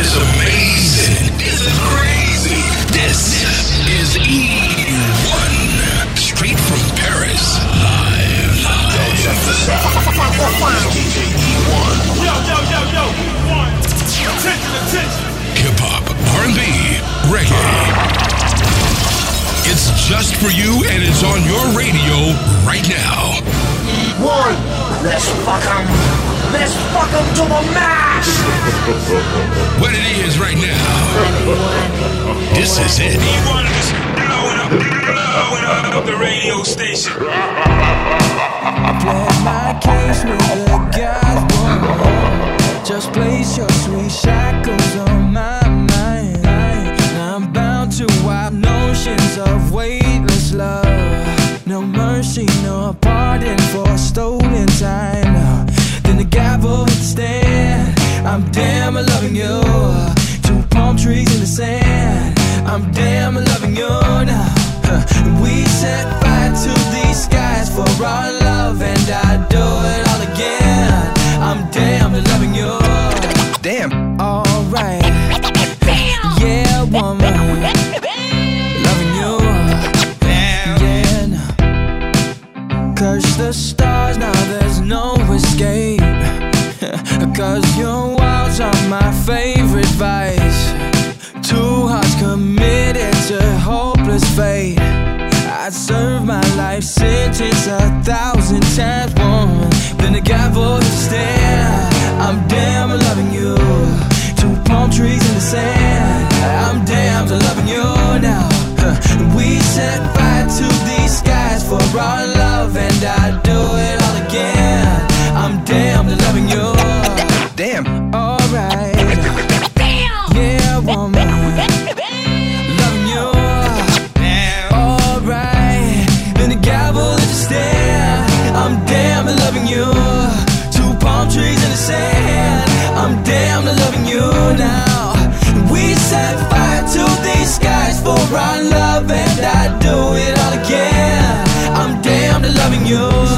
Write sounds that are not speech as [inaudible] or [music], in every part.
is amazing. This is crazy. This is E1. Straight from Paris. Live. Live. DJ E1. Yo, yo, yo, yo. One. Attention, attention. Hip hop, R&B, reggae. It's just for you and it's on your radio right now. One, let's fuck 'em. Let's fuck 'em to the max. [laughs] What it is right now. This is it. E1 is blowing up, blowing up the radio station. Play my case with the guys won't Just place your sweet shackles on my mind. To wild notions of weightless love. No mercy, no pardon for stolen time. Then the gavel hit the stand. I'm damn loving you. Two palm trees in the sand. I'm damn loving you now. We set fire to these skies for our love, and I do serve my life sentence a thousand times, woman. Then the gavel hit the stand. I'm damn loving you. Two palm trees in the sand. I'm damn loving you now. We set fire to these skies for our love, and I do it do it all again. I'm damned to loving you.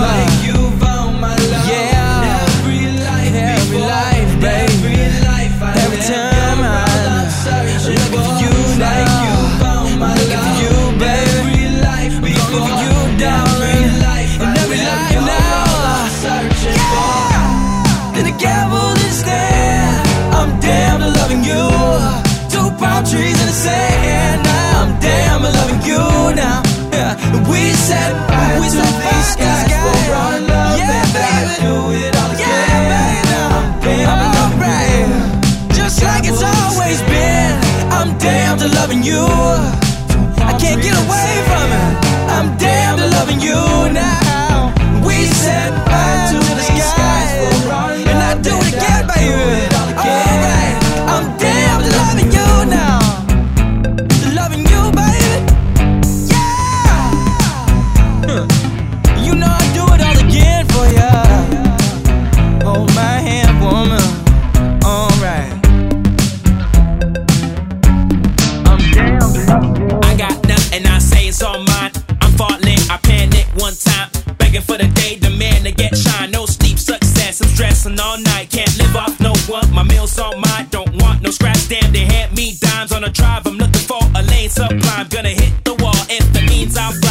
My on mine. Don't want no scratch, damn, they hand me dimes on a drive. I'm looking for a lane sublime. Gonna hit the wall if it means I'm fly.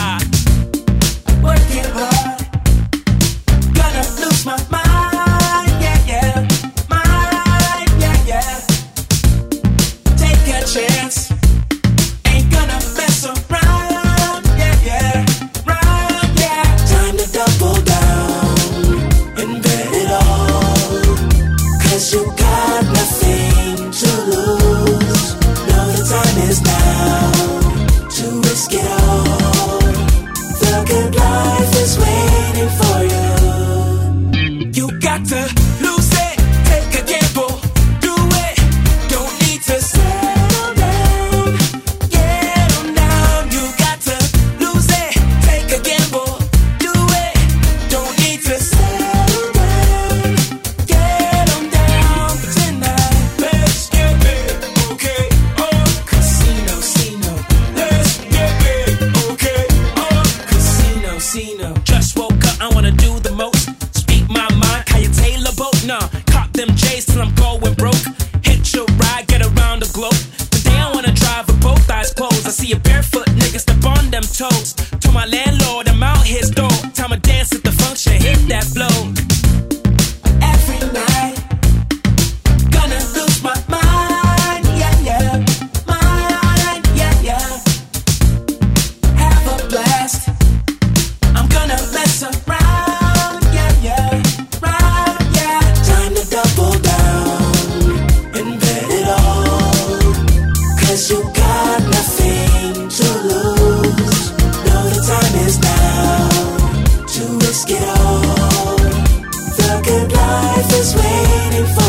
waiting for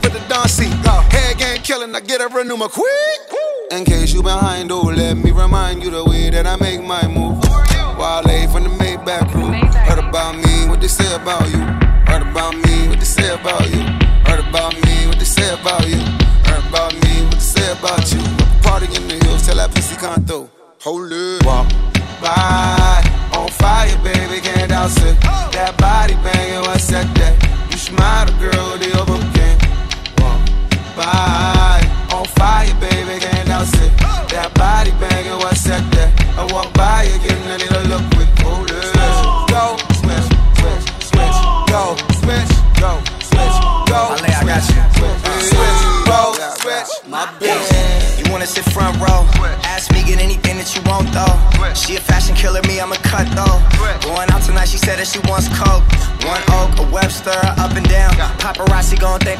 give her the Don C. Uh, Head game killing, I get her a new quick. In case you behind, oh, let me remind you the way that I make my move. Wale from the Maybach crew. Heard about me, what they say about you. Heard about me, what they say about you. Heard about me, what they say about you. Heard about me, what they say about you. Party in the hills, tell that pussy can't throw. Hold it. Walk by, on fire, baby, can't douse it. She a fashion killer, me, I'm a cut though dress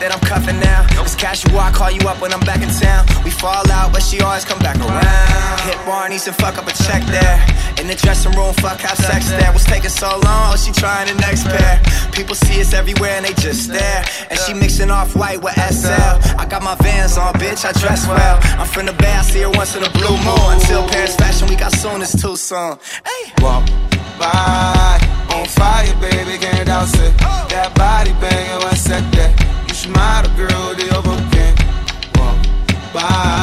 that I'm cuffing now. It's casual, I call you up when I'm back in town. We fall out, but she always come back around. Hit Barney's and fuck up a check there. In the dressing room, fuck have sex there. What's taking so long? She tryin' the next pair. People see us everywhere and they just stare. And she mixin' off white with SL. I got my vans on, bitch, I dress well. I'm finna bear, I see her once in a blue moon. Until Paris Fashion Week, I soon is too soon. Hey. Walk by, on fire, baby, can't doubt it. That body banging, what's that? that? You should model, girl, the overkin. Walk by,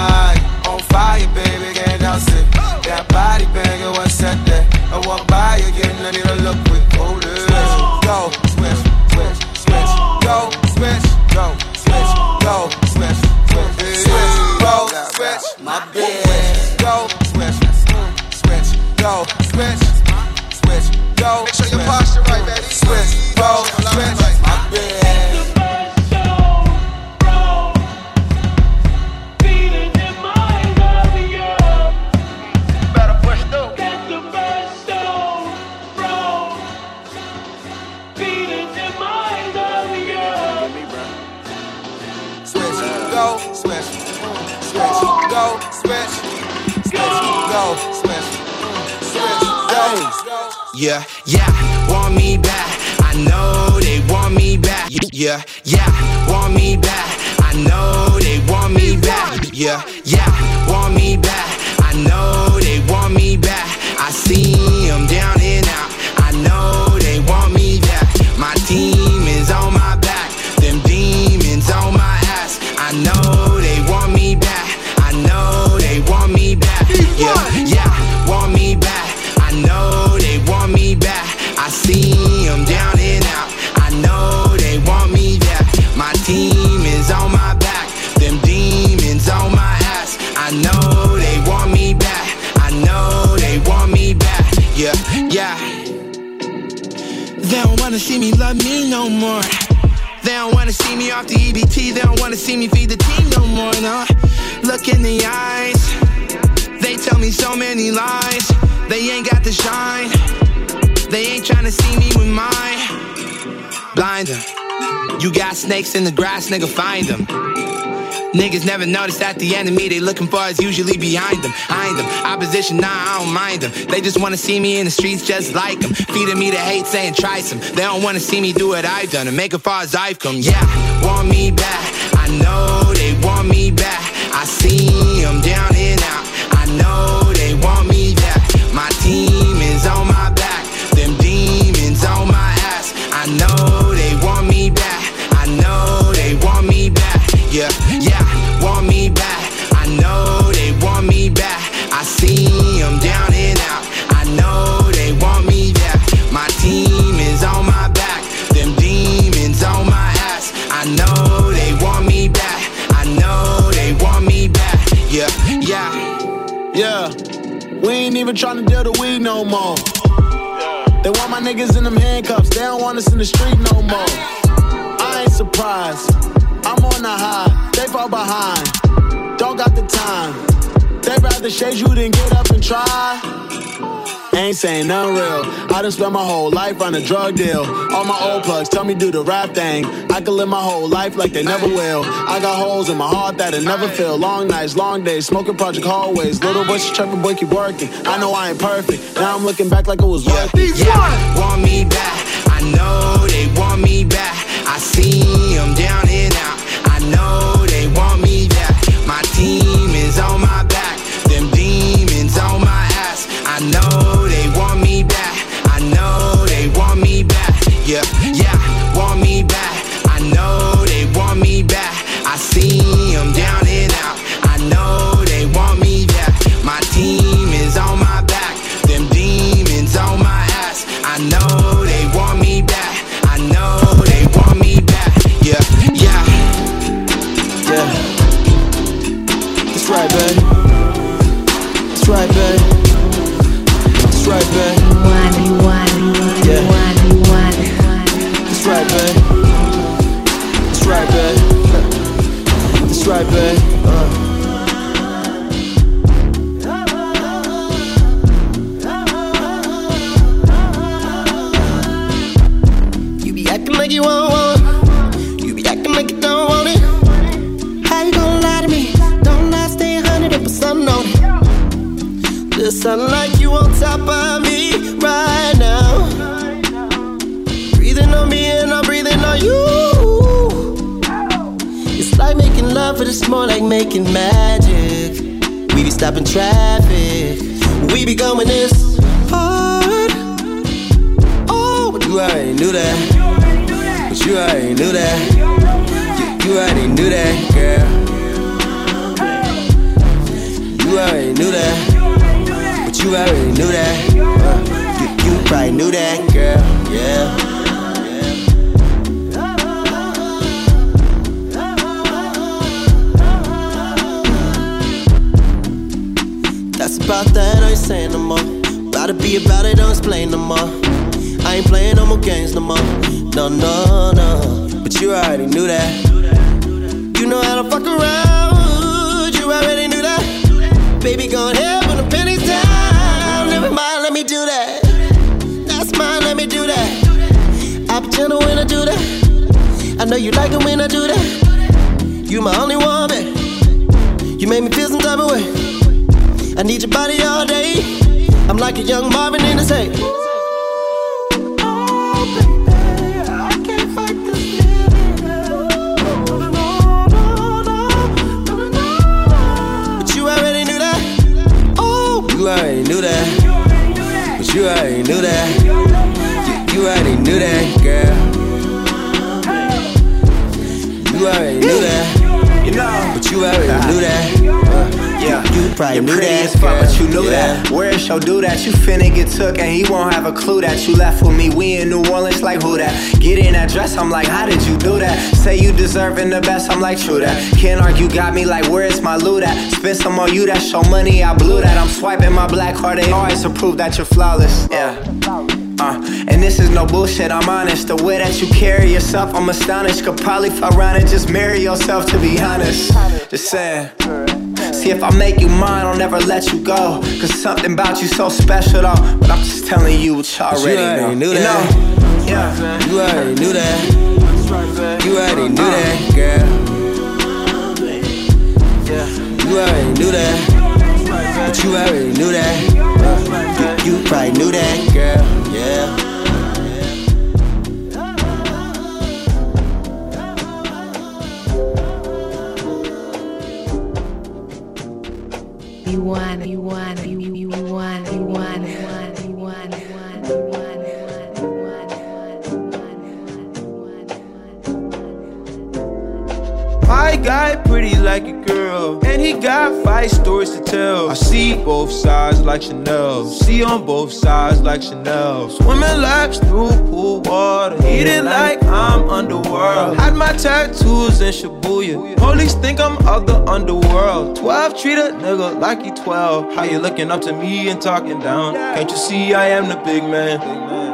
go, switch, switch, go, switch, switch, go. Yeah, yeah, want me back. I know they want me back. Yeah, yeah, want me back. I know they want me back. Yeah, yeah, They don't wanna see me love me no more. They don't wanna see me off the EBT. They don't wanna see me feed the team no more. No, look in the eyes. They tell me so many lies. They ain't got the shine. They ain't trying to see me with mine. Blind them. You got snakes in the grass, nigga, find them. Niggas never notice that the enemy they looking for is usually behind them. Behind them. Opposition, nah, I don't mind them. They just wanna see me in the streets just like them. Feeding me the hate, saying try some. They don't wanna see me do what I've done and make it far as I've come. Yeah, want me back. I know they want me back. I see them down even tryna deal the weed no more. They want my niggas in them handcuffs, they don't want us in the street no more. I ain't surprised, I'm on the high, they fall behind, don't got the time. They rather shade you than get up and try. Ain't saying nothing real. I done spent my whole life on a drug deal. All my old plugs tell me do the rap thing. I could live my whole life like they never will. I got holes in my heart that it never fill. Long nights, long days, smoking project hallways. Little voices chirping, boy, keep working. I know I ain't perfect. Now I'm looking back like it was worth it. Yeah, want me back. I know they want me back. I see them down and out. I know they want me back. My team Listen like you on top of me right now. Breathing on me and I'm breathing on you. It's like making love, but it's more like making magic. We be stopping traffic. We be going this hard. Oh, but you already knew that. But you already knew that. You already knew that, girl. You already knew that. But you already knew that. Uh, you, you probably knew that, girl. Yeah. That's about that, I ain't saying no more. About to be about it, don't explain no more. I ain't playing no more games no more. No, no, no. But you already knew that. You like it when I do that. You my only one. You make me feel some type of way. I need your body all day. I'm like a young Marvin in the say. Oh, but you already knew that. Oh, you already knew that. But you already knew that. You, you already knew that, girl. But you already knew that. Yeah, you probably You're knew that, as fuck, but you knew yeah. that. Where's your do that? You finna get took, and he won't have a clue that you left with me. We in New Orleans, like who that? Get in that dress, I'm like, how did you do that? Say you deserving the best, I'm like, true that. Can't argue, got me like, where's my loot at? Spend some on you, that show money, I blew that. I'm swiping my black card, they always approve that you're flawless. Yeah. Uh, and this is no bullshit, I'm honest. The way that you carry yourself, I'm astonished. Could probably fuck around and just marry yourself, to be honest. Just saying. See, if I make you mine, I'll never let you go. Cause something about you so special, though. But I'm just telling you what you already, you already know. knew You that. know? Yeah. You already knew that. You already knew that, girl. You already knew that. But you already knew that. You, probably knew that, girl. Yeah. You want, you want, you you you want, you want, you want, you want. My guy pretty like girl, and he got five stories to tell. I see both sides like Chanel, see on both sides like Chanel. Swimming laps through pool water, eating like I'm underworld. Had my tattoos in Shibuya, police think I'm of the underworld. 12 treat a nigga like he 12. How you looking up to me and talking down? Can't you see I am the big man?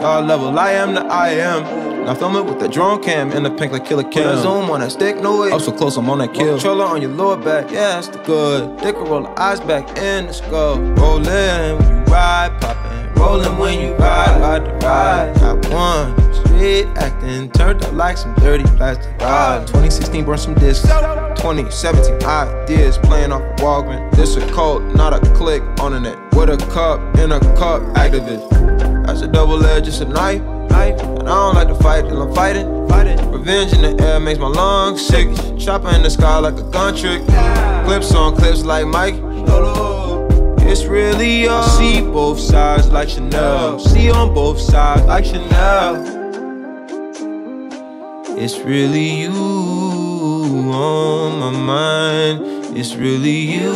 God level, I am the I am. Now film it with the drone cam in the pink like Killa Cam. Put zoom on that stick, no way. Up so close, I'm on that kill. Controller on your lower back, yeah, that's the good. Dick will roll the eyes back in the skull. Rollin' when you ride, poppin'. Rollin' when you ride, ride the ride. Got one, straight acting. Turned up like some dirty plastic. ride. 2016, burn some discs. 2017 ideas playing off of Walgreens. This a cult, not a click on the net. With a cup in a cup, activist. That's a double edge, it's a knife. And I don't like to fight till I'm fighting. fighting. Revenge in the air makes my lungs sick. Chopper in the sky like a gun trick. Clips on clips like Mike. It's really all. I see both sides like Chanel. See on both sides like Chanel. It's really you on my mind. It's really you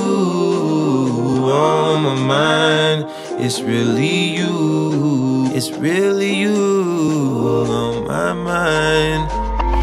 on my mind. It's really you. It's really you on my mind.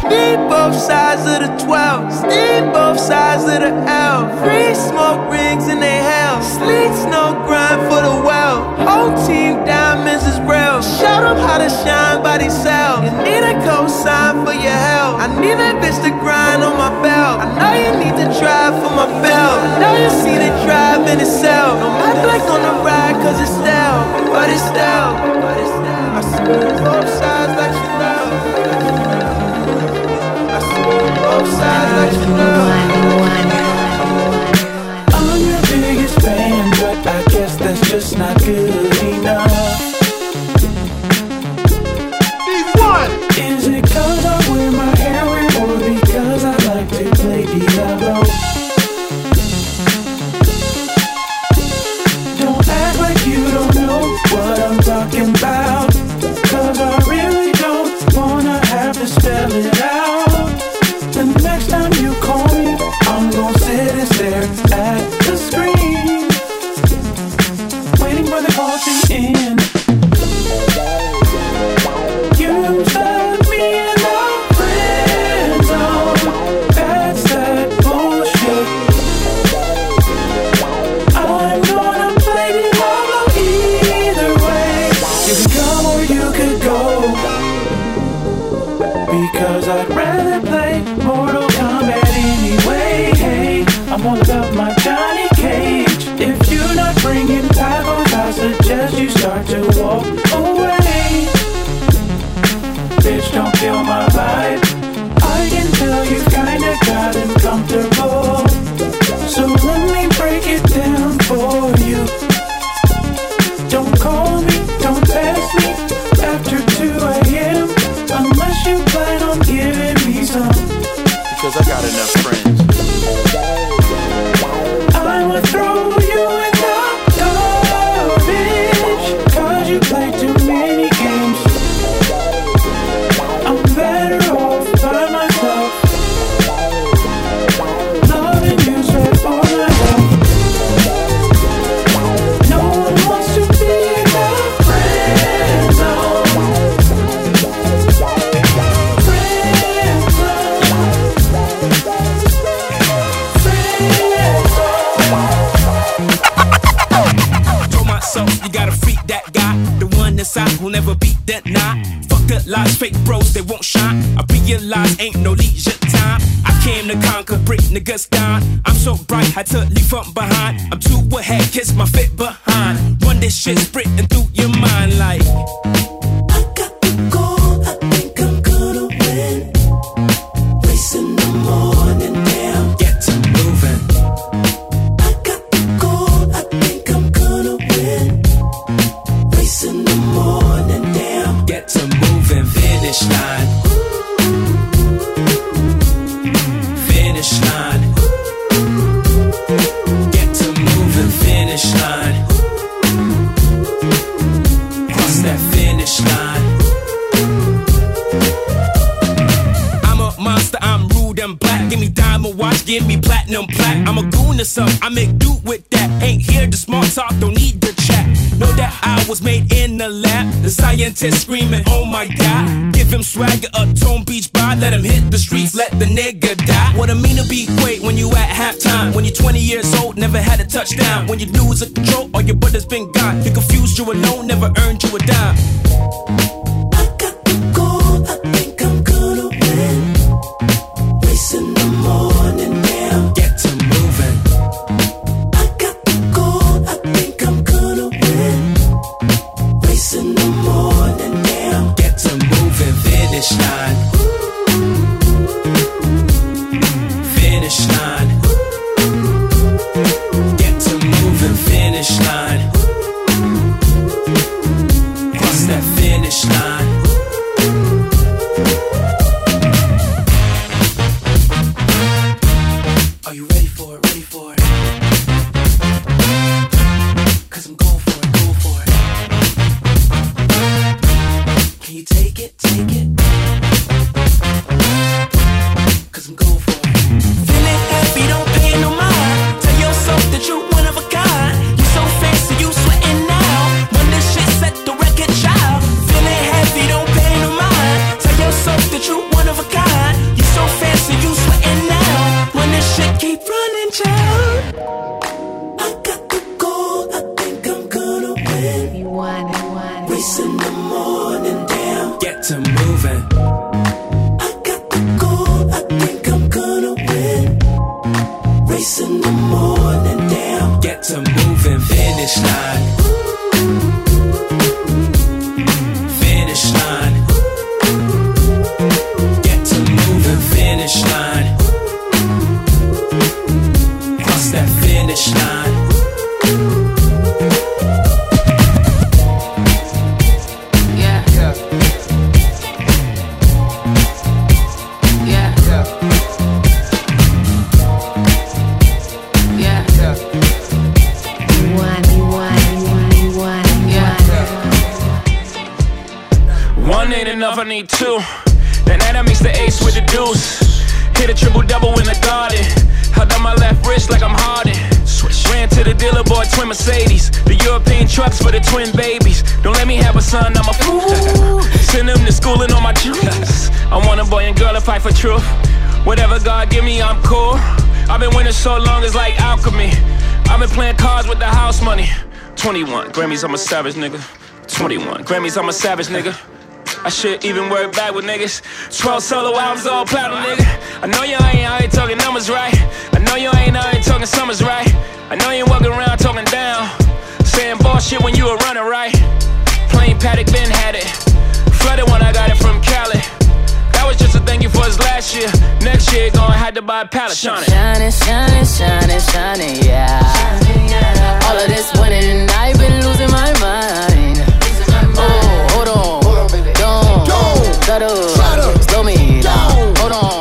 Need both sides of the 12. Need both sides of the L. Free smoke rings in they hell. Sleet snow grind for the well. Whole team diamonds is real. Show them how to shine by themselves. You need a cosign for your help. I need that bitch to grind on my belt. I know you need to drive for my belt. I know you see the drive in itself. Don't act like on the ride cause it's style. But it's style. But it's style. I both sides Because I'd so bright, had to leave from behind. I'm too ahead, kiss my fit behind. Run this shit sprinting through lab. Scientist screaming, oh my god. Give him swagger, a tone beach bar. Let him hit the streets, let the nigga die. What I mean to be great when you at halftime. When you're 20 years old, never had a touchdown. When you lose a control, all your brother's been gone. You confused, you alone, never earned you a dime. Finish to moving. Babies. Don't let me have a son, I'm a fool. Send them to school and on my juice. I want a boy and girl to fight for truth. Whatever God give me, I'm cool. I've been winning so long, it's like alchemy. I've been playing cards with the house money. 21 Grammys, I'm a savage nigga. 21 Grammys, I'm a savage nigga. I should even work back with niggas. 12 solo albums, all platinum, nigga. I know you ain't out here talking numbers right. I know you ain't out here talking summers right. I know you ain't walking around talking down. Saying bullshit when you were running right. Plain Patek, Ben had it. Flooded when I got it from Cali. That was just a thank you for his last year. Next year, gonna have to buy a pallet. Shining. Shining, shining, shining, shining, yeah. All of this winning, and I've been losing my mind. Oh, hold on, don't try to slow me down. Hold on,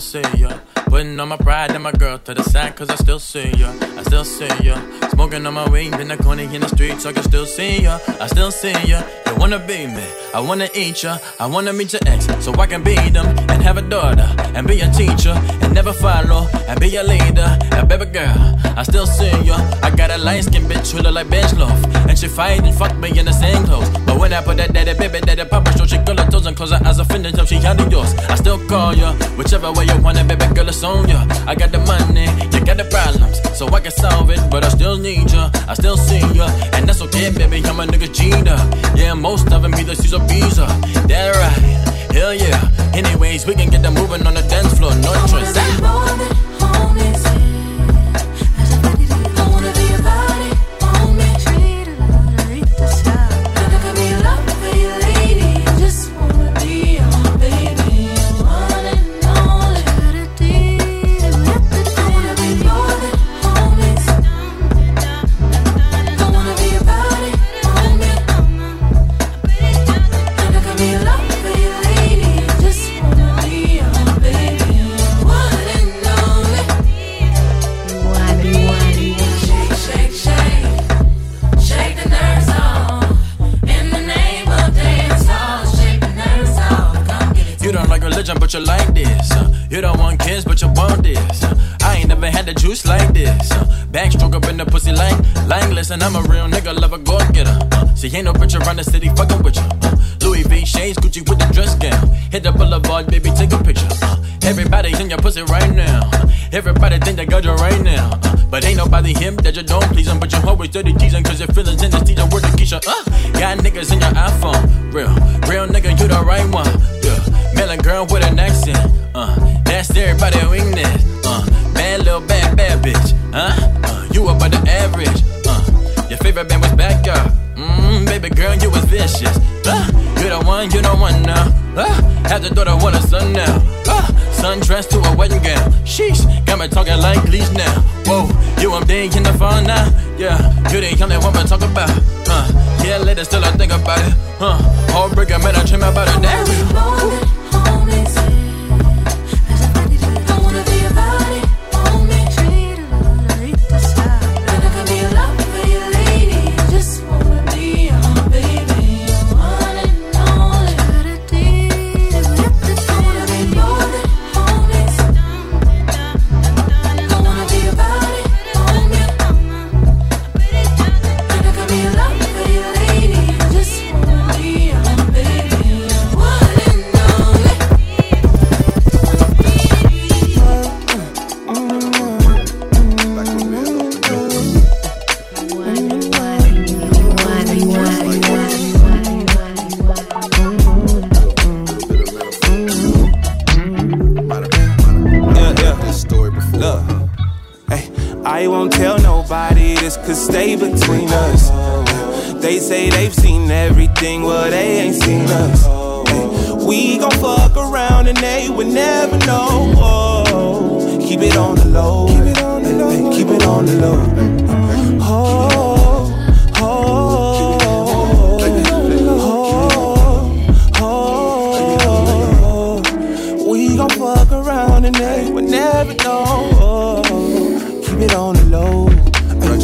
see ya. Putting all my pride and my girl to the side, cause I still see ya, I still see ya. Smoking on my weed in the corner in the street, so I can still see ya, I still see ya. You wanna be me, I wanna eat ya, I wanna meet your ex, so I can be them and have a daughter and be a teacher and never follow and be a leader. And baby girl, I still see ya. I got a light skin bitch who look like bench loaf, and she fight and fuck me in the same clothes. But when I put that daddy baby daddy papa show, she girl her toes and close her eyes offended till she handle yours. I still call ya, whichever way you wanna, baby girl, it's on ya. I got the money, you got the problems, so I can solve it, but I still need ya, I still see ya, and that's okay, baby. I'm a nigga cheater, yeah, most of them either or B's, uh, that right, hell yeah. Anyways, we can get them moving on the dance floor, no transaction. You like this. uh. You don't want kids, but you want this. uh. I ain't never had the juice like this. uh. Backstroke up in the pussy like Langless, and I'm a real nigga, love a go getter. Uh, see, ain't no bitch around the city fucking with you. Uh, Louis V shades, Gucci with the dress gown. Hit the boulevard, baby, take a picture. Uh, everybody in your pussy right now. Uh, everybody think they got you right now. Uh, but ain't nobody him that you don't please him. But you're always dirty teasing, cause your feelings in the teacher word to Keisha. Uh, got niggas in your iPhone. Real, real nigga, you the right one. Yeah. Melon girl with an accent. Uh, that's everybody weakness. Uh, bad little bad bad bitch. Uh, uh you above the average. Uh, your favorite band was backyard. Mmm, baby girl, you was vicious. Uh, you the one, you the one now. Uh, have the daughter want a son now. Uh, sundress to a wedding gown. Sheesh, got me talking like leash now. Whoa, you I'm dead in the phone now. Yeah, you the young that woman talk about. Uh, yeah, later still I think about it. Uh, heartbreaker, man, I dream about it. Damn. Low. Keep it on the low. Keep it on the low. Oh, oh, oh, oh. We gon' fuck around and they would never know. Keep it on the low.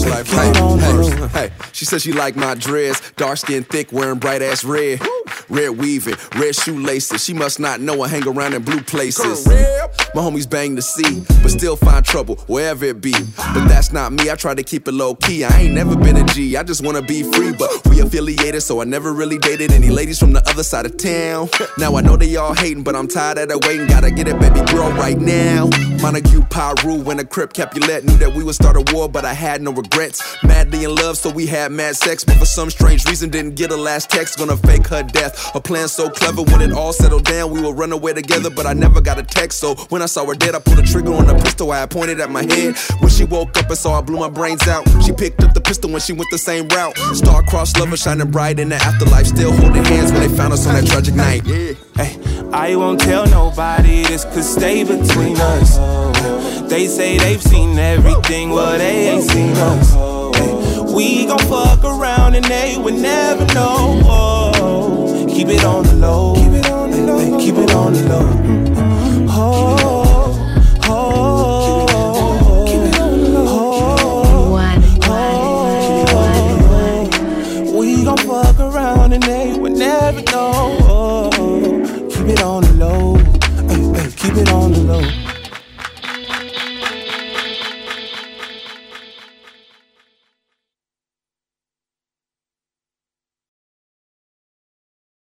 Life, hey, hey, hey. She said she like my dress, dark skin, thick, wearing bright ass red. Red weaving, red shoelaces. She must not know I hang around in blue places. My homies bang the sea, but still find trouble wherever it be. But that's not me. I try to keep it low key. I ain't never been a G. I just wanna be free, but we affiliated, so I never really dated any ladies from the other side of town. [laughs] Now I know they all hating, but I'm tired of the waiting. Gotta get it, baby girl, right now. Montague Pyru when the Crip Capulet knew that we would start a war, but I had no regrets. Madly in love, so we had mad sex, but for some strange reason didn't get a last text. Gonna fake her death. A plan so clever when it all settled down, we would run away together, but I never got a text. So when I saw her dead, I pulled a trigger on the pistol. I had pointed at my head. When she woke up and saw I blew my brains out, she picked up the pistol when she went the same route. Star-crossed lover shining bright in the afterlife, still holding hands when they found us on that tragic night. Hey, I won't tell nobody this could stay between us. They say they've seen everything, well, they ain't seen us. We gon' fuck around and they would never know. Oh, keep it on the low. Keep it on the low.